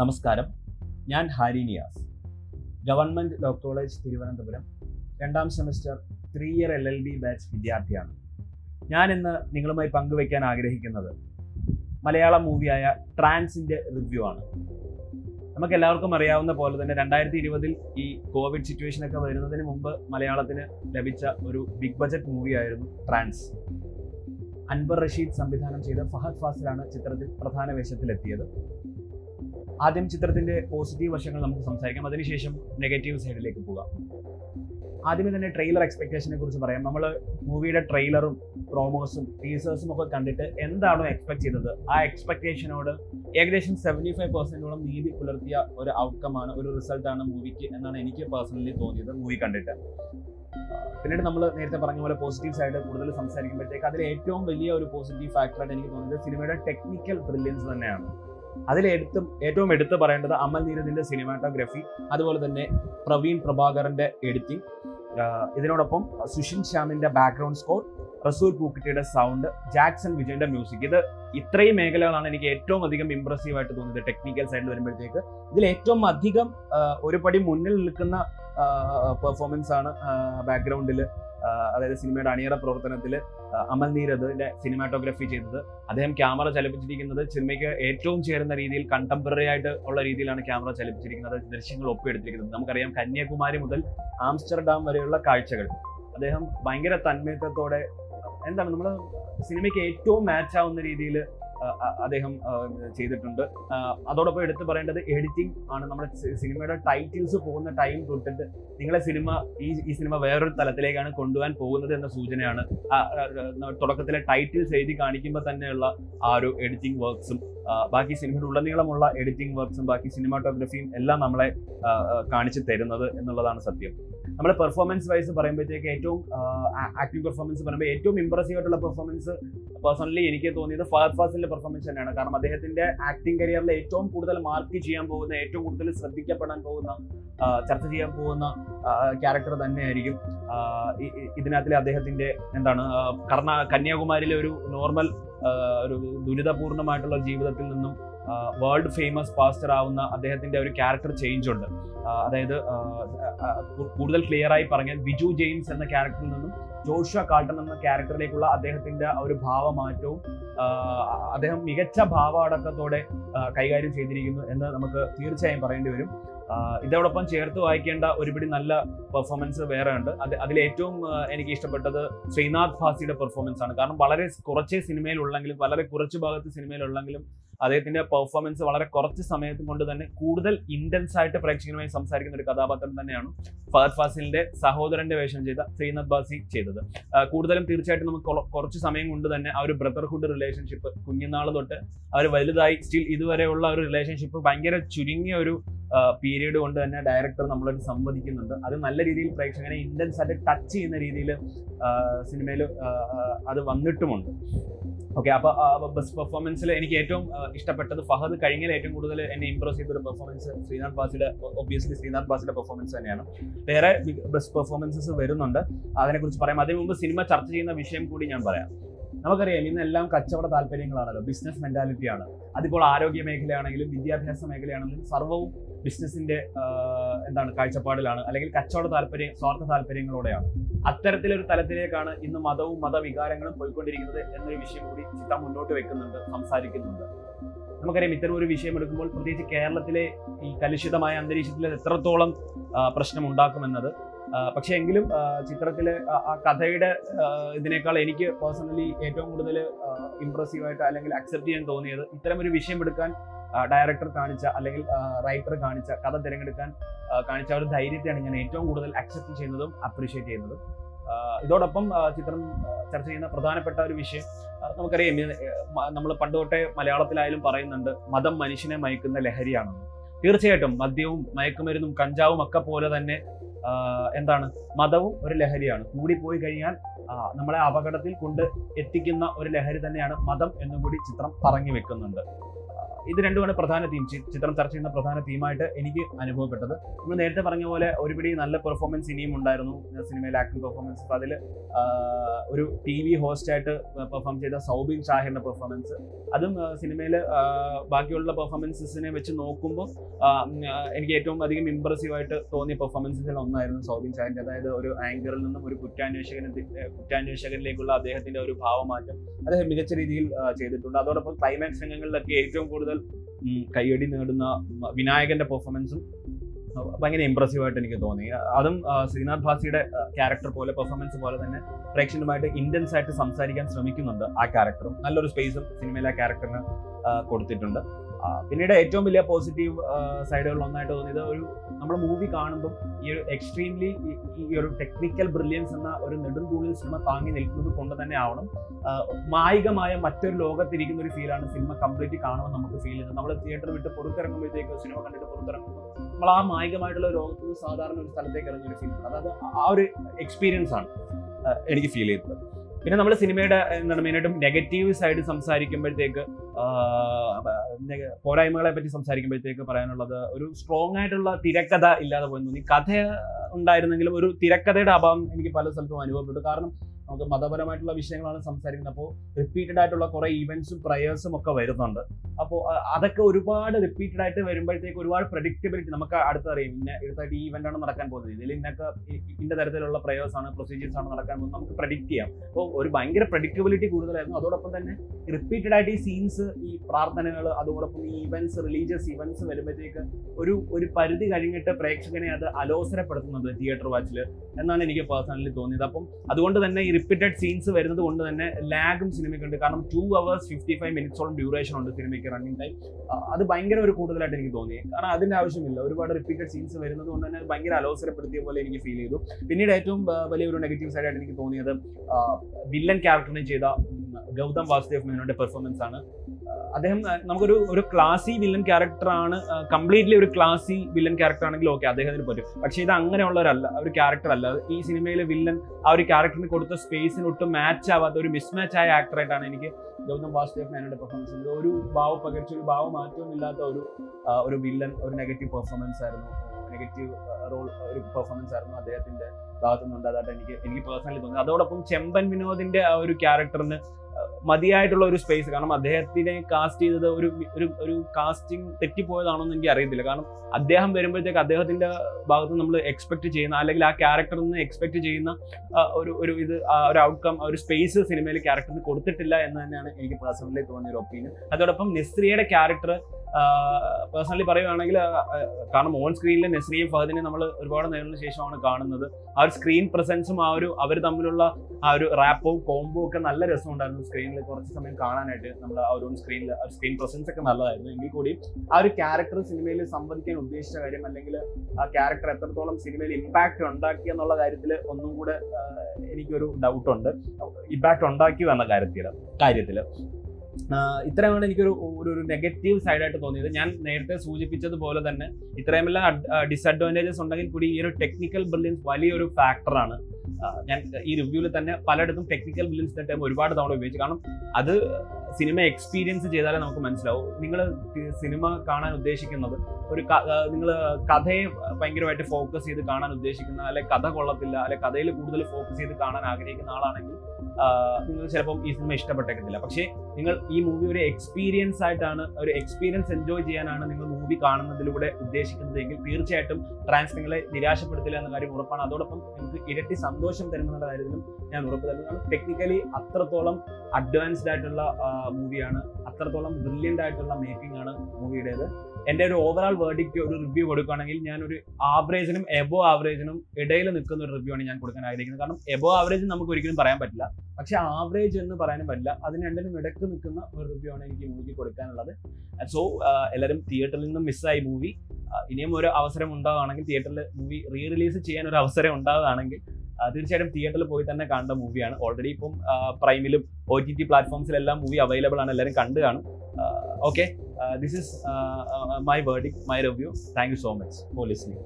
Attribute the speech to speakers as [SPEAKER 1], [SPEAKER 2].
[SPEAKER 1] നമസ്കാരം. ഞാൻ Hari Niyas. Government law college Thiruvananthapuram രണ്ടാം semester three year L L B batch വിദ്യാർത്ഥിയാണ്. ഞാൻ ഇന്ന് നിങ്ങളുമായി പങ്കുവയ്ക്കാൻ ആഗ്രഹിക്കുന്നത് മലയാള മൂവിയായ ട്രാൻസിന്റെ റിവ്യൂ ആണ്. നമുക്ക് എല്ലാവർക്കും അറിയാവുന്ന പോലെ തന്നെ രണ്ടായിരത്തി ഇരുപതിൽ ഈ കോവിഡ് സിറ്റുവേഷൻ ഒക്കെ വരുന്നതിന് മുമ്പ് മലയാളത്തിന് ലഭിച്ച ഒരു ബിഗ് ബജറ്റ് മൂവിയായിരുന്നു ട്രാൻസ് അൻവർ റഷീദ് സംവിധാനം ചെയ്ത ഫഹദ് ഫാസിലാണ് ചിത്രത്തിൽ പ്രധാന വേഷത്തിലെത്തിയത്. ആദ്യം ചിത്രത്തിന്റെ പോസിറ്റീവ് വശങ്ങൾ നമുക്ക് സംസാരിക്കാം. അതിനുശേഷം നെഗറ്റീവ് സൈഡിലേക്ക് പോകാം. ആദ്യമേ തന്നെ ട്രെയിലർ എക്സ്പെക്ടേഷനെ കുറിച്ച് പറയാം. നമ്മൾ മൂവിയുടെ ട്രെയിലറും പ്രോമോസും ടീസേഴ്സും ഒക്കെ കണ്ടിട്ട് എന്താണോ എക്സ്പെക്ട് ചെയ്തത്? ആ എക്സ്പെക്ടേഷനോട് ഏകദേശം സെവന്റി ഫൈവ് പെർസെന്റോളം നീതി പുലർത്തിയ ഒരു ഔട്ട്കമാണ് ഒരു റിസൾട്ടാണ് മൂവിക്ക് എന്നാണ് എനിക്ക് പേഴ്സണലി തോന്നിയത് മൂവി കണ്ടിട്ട്. പിന്നീട് നമ്മൾ നേരത്തെ പറഞ്ഞ പോലെ പോസിറ്റീവ് സൈഡ് കൂടുതൽ സംസാരിക്കുമ്പോഴത്തേക്ക് അതിൽ ഏറ്റവും വലിയ ഒരു പോസിറ്റീവ് ഫാക്ടറായിട്ട് എനിക്ക് തോന്നിയത് സിനിമയുടെ ടെക്നിക്കൽ ബ്രില്യൻസ് തന്നെയാണ്. അതിൽ എടുത്തും ഏറ്റവും എടുത്തു പറയേണ്ടത് അമൽ നീരദിന്റെ സിനിമാറ്റോഗ്രഫി അതുപോലെ തന്നെ പ്രവീൺ പ്രഭാകറിന്റെ എഡിറ്റിംഗ് ഇതിനോടൊപ്പം സുഷിൻ ശ്യാമിന്റെ ബാക്ക്ഗ്രൗണ്ട് സ്കോർ റസൂൽ പൂക്കിറ്റിയുടെ സൗണ്ട് ജാക്സൺ വിജയന്റെ മ്യൂസിക് ഇത് ഇത്രയും മേഖലകളാണ് എനിക്ക് ഏറ്റവും അധികം ഇംപ്രസീവ് ആയിട്ട് തോന്നിയത് ടെക്നിക്കൽ സൈഡിൽ വരുമ്പോഴത്തേക്ക്. ഇതിൽ ഏറ്റവും അധികം ഒരു പടി മുന്നിൽ നിൽക്കുന്ന പെർഫോമൻസ് ആണ് ബാക്ക്ഗ്രൗണ്ടിൽ അതായത് സിനിമയുടെ അണിയറ പ്രവർത്തനത്തിൽ അമൽ നീരദിന്റെ സിനിമാറ്റോഗ്രഫി ചെയ്തത്. അദ്ദേഹം ക്യാമറ ചലിപ്പിച്ചിരിക്കുന്നത് സിനിമയ്ക്ക് ഏറ്റവും ചേരുന്ന രീതിയിൽ കണ്ടംപററി ആയിട്ട് ഉള്ള രീതിയിലാണ് ക്യാമറ ചലിപ്പിച്ചിരിക്കുന്നത്. ദൃശ്യങ്ങൾ ഒപ്പിയെടുത്തിരിക്കുന്നത്. നമുക്കറിയാം കന്യാകുമാരി മുതൽ ആംസ്റ്റർഡാം വരെയുള്ള കാഴ്ചകൾ. അദ്ദേഹം ഭയങ്കര തന്മയത്വത്തോടെ എന്താണ് നമ്മൾ സിനിമയ്ക്ക് ഏറ്റവും മാച്ച് ആവുന്ന രീതിയിൽ അദ്ദേഹം ചെയ്തിട്ടുണ്ട്. അതോടൊപ്പം എടുത്തു പറയേണ്ടത് എഡിറ്റിംഗ് ആണ്. നമ്മുടെ സിനിമയുടെ ടൈറ്റിൽസ് പോകുന്ന ടൈം തൊട്ടിട്ട് നിങ്ങളെ സിനിമ ഈ ഈ സിനിമ വേറൊരു തലത്തിലേക്കാണ് കൊണ്ടുപോകാൻ പോകുന്നത് എന്ന സൂചനയാണ്. തുടക്കത്തിലെ ടൈറ്റിൽസ് എഴുതി കാണിക്കുമ്പോൾ തന്നെയുള്ള ആ ഒരു എഡിറ്റിംഗ് വർക്ക്സും ബാക്കി സിനിമയുടെ ഉടനീളമുള്ള എഡിറ്റിംഗ് വർക്ക്സും ബാക്കി സിനിമാറ്റോഗ്രഫിയും എല്ലാം നമ്മളെ കാണിച്ചു തരുന്നത് എന്നുള്ളതാണ് സത്യം. നമ്മൾ പെർഫോമൻസ് വൈസ് പറയുമ്പോഴത്തേക്ക് ഏറ്റവും ആക്ടിംഗ് പെർഫോമൻസ് പറയുമ്പോൾ ഏറ്റവും ഇമ്പ്രസീവ് ആയിട്ടുള്ള പെർഫോമൻസ് പേഴ്സണലി എനിക്ക് തോന്നിയത് ഫഹദ് ഫാസിലിന്റെ പെർഫോമൻസ് തന്നെയാണ്. കാരണം അദ്ദേഹത്തിന്റെ ആക്ടിംഗ് കരിയറിൽ ഏറ്റവും കൂടുതൽ മാർക്ക് ചെയ്യാൻ പോകുന്ന ഏറ്റവും കൂടുതൽ ശ്രദ്ധിക്കപ്പെടാൻ പോകുന്ന ചർച്ച ചെയ്യാൻ പോകുന്ന ക്യാരക്ടർ തന്നെയായിരിക്കും. ഇതിനകത്തിലെ അദ്ദേഹത്തിന്റെ എന്താണ് കർണ കന്യാകുമാരിയിലെ ഒരു നോർമൽ ഒരു ദുരിതപൂർണമായിട്ടുള്ള ജീവിതത്തിൽ നിന്നും വേൾഡ് ഫേമസ് പാസ്റ്റർ ആവുന്ന അദ്ദേഹത്തിന്റെ ഒരു ക്യാരക്ടർ ചേഞ്ച് ഉണ്ട്. അതായത് കൂടുതൽ ക്ലിയർ ആയി പറഞ്ഞാൽ ബിജു ജെയിംസ് എന്ന ക്യാരക്ടറിൽ നിന്നും ജോഷ കാൾട്ടൺ എന്ന ക്യാരക്ടറിലേക്കുള്ള അദ്ദേഹത്തിന്റെ ഒരു ഭാവമാറ്റവും അദ്ദേഹം മികച്ച ഭാവാടക്കത്തോടെ കൈകാര്യം ചെയ്തിരിക്കുന്നു എന്ന് നമുക്ക് തീർച്ചയായും പറയേണ്ടി വരും. ഇതോടൊപ്പം ചേർത്ത് വായിക്കേണ്ട ഒരുപിടി നല്ല പെർഫോമൻസ് വേറെ ഉണ്ട്. അത് അതിലേറ്റവും എനിക്ക് ഇഷ്ടപ്പെട്ടത് ശ്രീനാഥ് ഭാസിയുടെ പെർഫോമൻസ് ആണ്. കാരണം വളരെ കുറച്ചേ സിനിമയിലുള്ളെങ്കിലും വളരെ കുറച്ച് ഭാഗത്ത് സിനിമയിലുള്ളെങ്കിലും അദ്ദേഹത്തിന്റെ പെർഫോമൻസ് വളരെ കുറച്ച് സമയത്ത് കൊണ്ട് തന്നെ കൂടുതൽ ഇന്റൻസ് ആയിട്ട് പ്രേക്ഷകരുമായി സംസാരിക്കുന്ന ഒരു കഥാപാത്രം തന്നെയാണ് ഫഹദ് ഫാസിലിന്റെ സഹോദരന്റെ വേഷം ചെയ്ത ശ്രീനാഥ് ബാസി ചെയ്തത്. കൂടുതലും തീർച്ചയായിട്ടും നമുക്ക് കുറച്ച് സമയം കൊണ്ട് തന്നെ ആ ഒരു ബ്രദർഹുഡ് റിലേഷൻഷിപ്പ് കുഞ്ഞുനാൾ തൊട്ട് അവർ വലുതായി സ്റ്റിൽ ഇതുവരെയുള്ള ഒരു റിലേഷൻഷിപ്പ് ഭയങ്കര ചുരുങ്ങിയ ഒരു പീരീഡ് കൊണ്ട് തന്നെ ഡയറക്ടർ നമ്മളോട് സംവദിക്കുന്നുണ്ട്. അത് നല്ല രീതിയിൽ പ്രേക്ഷകനെ ഇന്റൻസ് ആയിട്ട് ടച്ച് ചെയ്യുന്ന രീതിയിൽ സിനിമയിൽ അത് വന്നിട്ടുമുണ്ട്. ഓക്കെ അപ്പൊ ബസ് പെർഫോമൻസിൽ എനിക്ക് ഏറ്റവും ഇഷ്ടപ്പെട്ടത് ഫഹദ് കഴിഞ്ഞ ഏറ്റവും കൂടുതൽ എന്നെ ഇംപ്രസ് ചെയ്ത ഒരു പെർഫോമൻസ് ശ്രീനാഥ് ബാസിയുടെ ഒബ്വിയസ്ലി ശ്രീനാഥ് ബാസിയുടെ പെർഫോമൻസ് തന്നെയാണ്. വേറെ ബെസ്റ്റ് പെർഫോമൻസസ് വരുന്നുണ്ട്. അതിനെക്കുറിച്ച് പറയാം. അതിനു മുമ്പ് സിനിമ ചർച്ച ചെയ്യുന്ന വിഷയം കൂടി ഞാൻ പറയാം. നമുക്കറിയാം ഇന്നെല്ലാം കച്ചവട താല്പര്യങ്ങളാണല്ലോ. ബിസിനസ് മെന്റാലിറ്റിയാണ് അതിപ്പോൾ ആരോഗ്യ മേഖലയാണെങ്കിലും വിദ്യാഭ്യാസ മേഖലയാണെങ്കിലും സർവവും ബിസിനസിന്റെ എന്താണ് കാഴ്ചപ്പാടിലാണ്. അല്ലെങ്കിൽ കച്ചവട താല്പര്യം സ്വാർത്ഥ താല്പര്യങ്ങളോടെയാണ്. അത്തരത്തിലൊരു തലത്തിലേക്കാണ് ഇന്ന് മതവും മതവികാരങ്ങളും പോയിക്കൊണ്ടിരിക്കുന്നത് എന്നൊരു വിഷയം കൂടി ചിത്രം മുന്നോട്ട് വെക്കുന്നുണ്ട് സംസാരിക്കുന്നുണ്ട്. നമുക്കറിയാം ഇത്തരം ഒരു വിഷയം എടുക്കുമ്പോൾ പ്രത്യേകിച്ച് കേരളത്തിലെ ഈ കലുഷിതമായ അന്തരീക്ഷത്തിൽ എത്രത്തോളം പ്രശ്നം ഉണ്ടാക്കുമെന്നത് പക്ഷെ എങ്കിലും ചിത്രത്തിലെ ആ കഥയുടെ ഇതിനേക്കാൾ എനിക്ക് പേഴ്സണലി ഏറ്റവും കൂടുതൽ ഇമ്പ്രസീവ് ആയിട്ട് അല്ലെങ്കിൽ അക്സെപ്റ്റ് ചെയ്യാൻ തോന്നിയത് ഇത്തരം ഒരു വിഷയം എടുക്കാൻ ഡയറക്ടർ കാണിച്ച അല്ലെങ്കിൽ റൈറ്റർ കാണിച്ച കഥ തിരഞ്ഞെടുക്കാൻ കാണിച്ച ഒരു ധൈര്യത്തെയാണ് ഞാൻ ഏറ്റവും കൂടുതൽ അക്സെപ്റ്റ് ചെയ്യുന്നതും അപ്രീഷിയേറ്റ് ചെയ്യുന്നതും. ഇതോടൊപ്പം ചിത്രം ചർച്ച ചെയ്യുന്ന പ്രധാനപ്പെട്ട ഒരു വിഷയം നമുക്കറിയാം നമ്മൾ പണ്ടുതൊട്ടേ മലയാളത്തിലായാലും പറയുന്നുണ്ട് മതം മനുഷ്യനെ മയക്കുന്ന ലഹരിയാണെന്ന്. തീർച്ചയായിട്ടും മദ്യവും മയക്കുമരുന്നും കഞ്ചാവും ഒക്കെ പോലെ തന്നെ എന്താണ്? മതവും ഒരു ലഹരിയാണ്. കൂടിപ്പോയി കഴിഞ്ഞാൽ നമ്മളെ അപകടത്തിൽ കൊണ്ട് എത്തിക്കുന്ന ഒരു ലഹരി തന്നെയാണ് മതം എന്നും കൂടി ചിത്രം പറഞ്ഞു വെക്കുന്നുണ്ട് ഇത് രണ്ടുമാണ് പ്രധാന തീം ചിത്രം ചർച്ച ചെയ്യുന്ന പ്രധാന തീമായിട്ട് എനിക്ക് അനുഭവപ്പെട്ടത്. നമ്മൾ നേരത്തെ പറഞ്ഞ പോലെ ഒരുപിടി നല്ല പെർഫോമൻസ് ഇനിയും ഉണ്ടായിരുന്നു. സിനിമയിൽ ആക്ടിംഗ് പെർഫോമൻസ് അതിൽ ഒരു ടി വി ഹോസ്റ്റായിട്ട് പെർഫോം ചെയ്ത സൗബിൻ ഷാഹിറിന്റെ പെർഫോമൻസ് അതും സിനിമയിൽ ബാക്കിയുള്ള പെർഫോമൻസസിനെ വെച്ച് നോക്കുമ്പോൾ എനിക്ക് ഏറ്റവും അധികം ഇമ്പ്രസീവ് ആയിട്ട് തോന്നിയ പെർഫോമൻസസിൽ ഒന്നായിരുന്നു സൗബിൻ ഷാഹിന്റെ അതായത് ഒരു ആങ്കറിൽ നിന്നും ഒരു കുറ്റാന്വേഷകൻ കുറ്റാന്വേഷകനിലേക്കുള്ള അദ്ദേഹത്തിന്റെ ഒരു ഭാവമാറ്റം അദ്ദേഹം മികച്ച രീതിയിൽ ചെയ്തിട്ടുണ്ട്. അതോടൊപ്പം ക്ലൈമാക്സ് രംഗങ്ങളിലൊക്കെ ഏറ്റവും കൂടുതൽ കയ്യടി നേടുന്ന വിനായകന്റെ പെർഫോമൻസും ഭയങ്കര ഇമ്പ്രസീവ് ആയിട്ട് എനിക്ക് തോന്നി. അതും ശ്രീനാഥ് ഭാസിയുടെ ക്യാരക്ടർ പോലെ പെർഫോമൻസ് പോലെ തന്നെ പ്രേക്ഷകരുമായിട്ട് ഇന്റൻസ് ആയിട്ട് സംസാരിക്കാൻ ശ്രമിക്കുന്നുണ്ട് ആ ക്യാരക്ടറും നല്ലൊരു സ്പേസും സിനിമയിലെ ആ ക്യാരക്ടറിന് കൊടുത്തിട്ടുണ്ട്. പിന്നീട് ഏറ്റവും വലിയ പോസിറ്റീവ് സൈഡുകളിൽ ഒന്നായിട്ട് തോന്നിയത് ഒരു നമ്മൾ മൂവി കാണുമ്പോൾ ഈ ഒരു എക്സ്ട്രീംലി ഈ ഒരു ടെക്നിക്കൽ ബ്രില്യൻസ് എന്ന ഒരു നെടുംതൂണിൽ സിനിമ താങ്ങി നിൽക്കുന്നത് കൊണ്ട് തന്നെ ആവണം. മായികമായ മറ്റൊരു ലോകത്തിരിക്കുന്ന ഒരു ഫീലാണ് സിനിമ കംപ്ലീറ്റ് കാണുമ്പോൾ നമുക്ക് ഫീൽ ചെയ്യുന്നത്. നമ്മൾ തിയേറ്റർ വിട്ട് പുറത്തിറങ്ങുമ്പോഴത്തേക്ക് സിനിമ കണ്ടിട്ട് പുറത്തിറങ്ങുമ്പോൾ നമ്മൾ ആ മായികമായിട്ടുള്ള ലോകത്ത് സാധാരണ ഒരു സ്ഥലത്തേക്ക് ഇറങ്ങിയ ഒരു ഫീൽ അതായത് ആ ഒരു എക്സ്പീരിയൻസ് ആണ് എനിക്ക് ഫീൽ ചെയ്തത്. പിന്നെ നമ്മൾ സിനിമയുടെ എന്താണ് മെയിനായിട്ടും നെഗറ്റീവ് സൈഡ് സംസാരിക്കുമ്പോഴത്തേക്ക് പോരായ്മകളെ പറ്റി സംസാരിക്കുമ്പോഴത്തേക്ക് പറയാനുള്ളത് ഒരു സ്ട്രോങ് ആയിട്ടുള്ള തിരക്കഥ ഇല്ലാതെ പോയി തോന്നി. കഥ ഉണ്ടായിരുന്നെങ്കിലും ഒരു തിരക്കഥയുടെ അഭാവം എനിക്ക് പല സ്ഥലത്തും അനുഭവപ്പെട്ടു. കാരണം നമുക്ക് മതപരമായിട്ടുള്ള വിഷയങ്ങളാണ് സംസാരിക്കുന്നത്. അപ്പോൾ റിപ്പീറ്റഡ് ആയിട്ടുള്ള കുറേ ഈവൻസും പ്രയേഴ്സും ഒക്കെ വരുന്നുണ്ട്. അപ്പോൾ അതൊക്കെ ഒരുപാട് റിപ്പീറ്റഡ് ആയിട്ട് വരുമ്പോഴത്തേക്ക് ഒരുപാട് പ്രഡിക്റ്റബിലിറ്റി നമുക്ക് അടുത്തറിയാം ഇന്ന അടുത്തായിട്ട് ഈ ഇവന്റ് ആണ് നടക്കാൻ പോകുന്നത്. ഇതിൽ ഇന്നൊക്കെ ഇന്ന തരത്തിലുള്ള പ്രയേഴ്സ് ആണ് പ്രൊസീജിയേഴ്സ് ആണ് നടക്കാൻ പോകുന്നത് നമുക്ക് പ്രഡിക്റ്റ് ചെയ്യാം. അപ്പോൾ ഒരു ഭയങ്കര പ്രഡിക്റ്റബിലിറ്റി കൂടുതലായിരുന്നു. അതോടൊപ്പം തന്നെ റിപ്പീറ്റഡ് ആയിട്ട് ഈ സീൻസ് ഈ പ്രാർത്ഥനകൾ അതോടൊപ്പം ഈ ഇവന്റ്സ് റിലീജിയസ് ഇവന്റ്സ് വരുമ്പോഴത്തേക്ക് ഒരു ഒരു പരിധി കഴിഞ്ഞിട്ട് പ്രേക്ഷകനെ അത് അലോസരപ്പെടുത്തുന്നത് തിയേറ്റർ വാച്ചിൽ എന്നാണ് എനിക്ക് പേഴ്സണലി തോന്നിയത്. അപ്പം അതുകൊണ്ട് തന്നെ ഈ റിപ്പീറ്റഡ് സീൻസ് വരുന്നത് കൊണ്ട് തന്നെ ലാഗും സിനിമയ്ക്കുണ്ട് കാരണം ടു അവേഴ്സ് ഫിഫ്റ്റി ഫൈവ് മിനിറ്റ്സോളം ഡ്യൂറേഷൻ ഉണ്ട് സിനിമയ്ക്ക് റണ്ണിങ് ടൈം അത് ഭയങ്കര ഒരു കൂടുതലായിട്ട് എനിക്ക് തോന്നി. കാരണം അതിന്റെ ആവശ്യമില്ല. ഒരുപാട് റിപ്പീറ്റഡ് സീൻസ് വരുന്നത് കൊണ്ട് തന്നെ ഭയങ്കര അലോസരപ്പെടുത്തിയ പോലെ എനിക്ക് ഫീൽ ചെയ്തു. പിന്നീട് ഏറ്റവും വലിയൊരു നെഗറ്റീവ് സൈഡ് ആയിട്ട് എനിക്ക് തോന്നിയത് വില്ലൻ ക്യാരക്ടറിനെ ചെയ്ത ഗൗതം വാസുദേവ് മേനോന്റെ പെർഫോമൻസ് ആണ്. അദ്ദേഹം നമുക്കൊരു ഒരു ക്ലാസി വില്ലൻ ക്യാരക്ടറാണ് കംപ്ലീറ്റ്ലി ഒരു ക്ലാസി വില്ലൻ ക്യാരക്ടർ ആണെങ്കിൽ ഓക്കെ അദ്ദേഹത്തിന് പറ്റും. പക്ഷേ ഇത് അങ്ങനെയുള്ളവരല്ല ഒരു ക്യാരക്ടർ അല്ല. ഈ സിനിമയിലെ വില്ലൻ ആ ഒരു ക്യാരക്ടറിന് കൊടുത്ത സ്പേസിന് ഒട്ടും മാച്ച് ആവാത്ത ഒരു മിസ്മാച്ച് ആയ ആക്ടറായിട്ടാണ് എനിക്ക് ഗൗതം വാസുദേവ് മേനയുടെ പെർഫോമൻസ് ഒരു ഭാവ പകർച്ച ഒരു ഭാവ മാറ്റവും ഇല്ലാത്ത ഒരു ഒരു വില്ലൻ ഒരു നെഗറ്റീവ് പെർഫോമൻസ് ആയിരുന്നു. നെഗറ്റീവ് റോൾ ഒരു പെർഫോമൻസ് ആയിരുന്നു അദ്ദേഹത്തിന്റെ ഭാഗത്തുനിന്ന് ഉണ്ടാകാതായിട്ട് എനിക്ക് എനിക്ക് പേഴ്സണലി തോന്നുന്നു അതോടൊപ്പം ചെമ്പൻ വിനോദിന്റെ ആ ഒരു ക്യാരക്ടറിന് മതിയായിട്ടുള്ള ഒരു സ്പേസ് കാരണം അദ്ദേഹത്തിനെ കാസ്റ്റ് ചെയ്തത് ഒരു ഒരു ഒരു കാസ്റ്റിംഗ് തെറ്റിപ്പോയതാണോ എന്ന് എനിക്ക് അറിയത്തില്ല. കാരണം അദ്ദേഹം വരുമ്പോഴത്തേക്ക് അദ്ദേഹത്തിന്റെ ഭാഗത്ത് നമ്മൾ എക്സ്പെക്ട് ചെയ്യുന്ന അല്ലെങ്കിൽ ആ ക്യാരക്ടറിൽ നിന്ന് എക്സ്പെക്ട് ചെയ്യുന്ന ഒരു ഒരു ഇത് ഒരു ഔട്ട്കം ഒരു സ്പേസ് സിനിമയിൽ ക്യാരക്ടറിന് കൊടുത്തിട്ടില്ല എന്ന് തന്നെയാണ് എനിക്ക് പേഴ്സണലി തോന്നിയ ഒരു ഒപ്പീനിയൻ അതോടൊപ്പം നെസ്രിയുടെ ക്യാരക്ടർ പേഴ്സണലി പറയുകയാണെങ്കിൽ കാരണം ഓൺ സ്ക്രീനിൽ നെസ്രിയും ഫഹദിനെ നമ്മൾ ഒരുപാട് നേരത്തിന് ശേഷമാണ് കാണുന്നത്. ആ ഒരു സ്ക്രീൻ പ്രസൻസും ആ ഒരു അവർ തമ്മിലുള്ള ആ ഒരു റാപ്പും കോംബോ ഒക്കെ നല്ല രസമുണ്ടായിരുന്നു സ്ക്രീനിൽ കുറച്ച് സമയം കാണാനായിട്ട്. നമ്മൾ ആ ഒരു സ്ക്രീനിൽ ആ സ്ക്രീൻ പ്രസൻസ് ഒക്കെ നല്ലതായിരുന്നു. എങ്കിൽ കൂടി ആ ഒരു ക്യാരക്ടർ സിനിമയിൽ സംവദിക്കാൻ ഉദ്ദേശിച്ച കാര്യം അല്ലെങ്കിൽ ആ ക്യാരക്ടർ എത്രത്തോളം സിനിമയിൽ ഇമ്പാക്ട് ഉണ്ടാക്കി എന്നുള്ള കാര്യത്തിൽ ഒന്നും കൂടെ എനിക്കൊരു ഡൗട്ടുണ്ട് ഇമ്പാക്ട് ഉണ്ടാക്കിയോ എന്ന കാര്യത്തിൽ കാര്യത്തിൽ ഇത്രയുമാണ് എനിക്കൊരു ഒരു ഒരു നെഗറ്റീവ് സൈഡായിട്ട് തോന്നിയത്. ഞാൻ നേരത്തെ സൂചിപ്പിച്ചതുപോലെ തന്നെ ഇത്രയുമെല്ലാം ഡിസഡ്വാന്റേജസ് ഉണ്ടെങ്കിൽ കൂടി ഈ ഒരു ടെക്നിക്കൽ ബ്രില്യൻസ് വലിയൊരു ഫാക്ടറാണ് ഞാൻ ഈ റിവ്യൂവിൽ തന്നെ പലയിടത്തും ടെക്നിക്കൽ ബ്രില്യൻസ് ടൈം ഒരുപാട് തവണ ഉപയോഗിച്ചു. കാരണം അത് സിനിമ എക്സ്പീരിയൻസ് ചെയ്താലേ നമുക്ക് മനസ്സിലാവും. നിങ്ങൾ സിനിമ കാണാൻ ഉദ്ദേശിക്കുന്നത് ഒരു നിങ്ങൾ കഥയെ ഭയങ്കരമായിട്ട് ഫോക്കസ് ചെയ്ത് കാണാൻ ഉദ്ദേശിക്കുന്ന അല്ലെ കഥ കൊള്ളത്തില്ല അല്ലെ കഥയിൽ കൂടുതൽ ഫോക്കസ് ചെയ്ത് കാണാൻ ആഗ്രഹിക്കുന്ന ആളാണെങ്കിൽ നിങ്ങൾ ചിലപ്പം ഈ സിനിമ ഇഷ്ടപ്പെട്ടേക്കത്തില്ല. പക്ഷേ നിങ്ങൾ ഈ മൂവി ഒരു എക്സ്പീരിയൻസ് ആയിട്ടാണ് ഒരു എക്സ്പീരിയൻസ് എൻജോയ് ചെയ്യാനാണ് നിങ്ങൾ മൂവി കാണുന്നതിലൂടെ ഉദ്ദേശിക്കുന്നതെങ്കിൽ തീർച്ചയായിട്ടും ട്രാൻസ് നിങ്ങളെ നിരാശപ്പെടുത്തില്ല എന്ന കാര്യം ഉറപ്പാണ്. അതോടൊപ്പം നിങ്ങൾക്ക് ഇരട്ടി സന്തോഷം തരുമെന്നുള്ള കാര്യത്തിലും ഞാൻ ഉറപ്പ് തരുന്നതാണ് ടെക്നിക്കലി അത്രത്തോളം അഡ്വാൻസ്ഡ് ആയിട്ടുള്ള മൂവിയാണ് അത്രത്തോളം ബ്രില്യന്റ് ആയിട്ടുള്ള മേക്കിംഗ് ആണ് മൂവിയുടേത് എന്റെ ഒരു ഓവറോൾ വേർഡിക്ക് ഒരു റിവ്യൂ കൊടുക്കുകയാണെങ്കിൽ ഞാൻ ഒരു ആവറേജിനും എബോ ആവറേജിനും ഇടയിൽ നിൽക്കുന്ന ഒരു റിവ്യൂ ആണ് ഞാൻ കൊടുക്കാൻ ആഗ്രഹിക്കുന്നത്. കാരണം എബോ ആവറേജ് നമുക്ക് ഒരിക്കലും പറയാൻ പറ്റില്ല. പക്ഷെ ആവറേജ് എന്ന് പറയാനും പറ്റില്ല. അതിന് രണ്ടിനും ഇടയ്ക്ക് നിൽക്കുന്ന ഒരു റിവ്യൂ ആണ് എനിക്ക് മൂവിക്ക് കൊടുക്കാനുള്ളത്. സോ എല്ലാവരും തിയേറ്ററിൽ നിന്നും മിസ്സായി മൂവി ഇനിയും ഒരു അവസരം ഉണ്ടാവുകയാണെങ്കിൽ തിയേറ്ററിൽ മൂവി റീ റിലീസ് ചെയ്യാൻ ഒരു അവസരം ഉണ്ടാവുകയാണെങ്കിൽ തീർച്ചയായിട്ടും തിയേറ്ററിൽ പോയി തന്നെ കണ്ട മൂവിയാണ് ഓൾറെഡി ഇപ്പം പ്രൈമിലും ഒ ടി ടി പ്ലാറ്റ്ഫോംസിലെല്ലാം മൂവി അവൈലബിൾ ആണ്. എല്ലാവരും കണ്ടു കാണും. Okay Uh, this is uh, uh, my verdict, my review. Thank you so much for listening.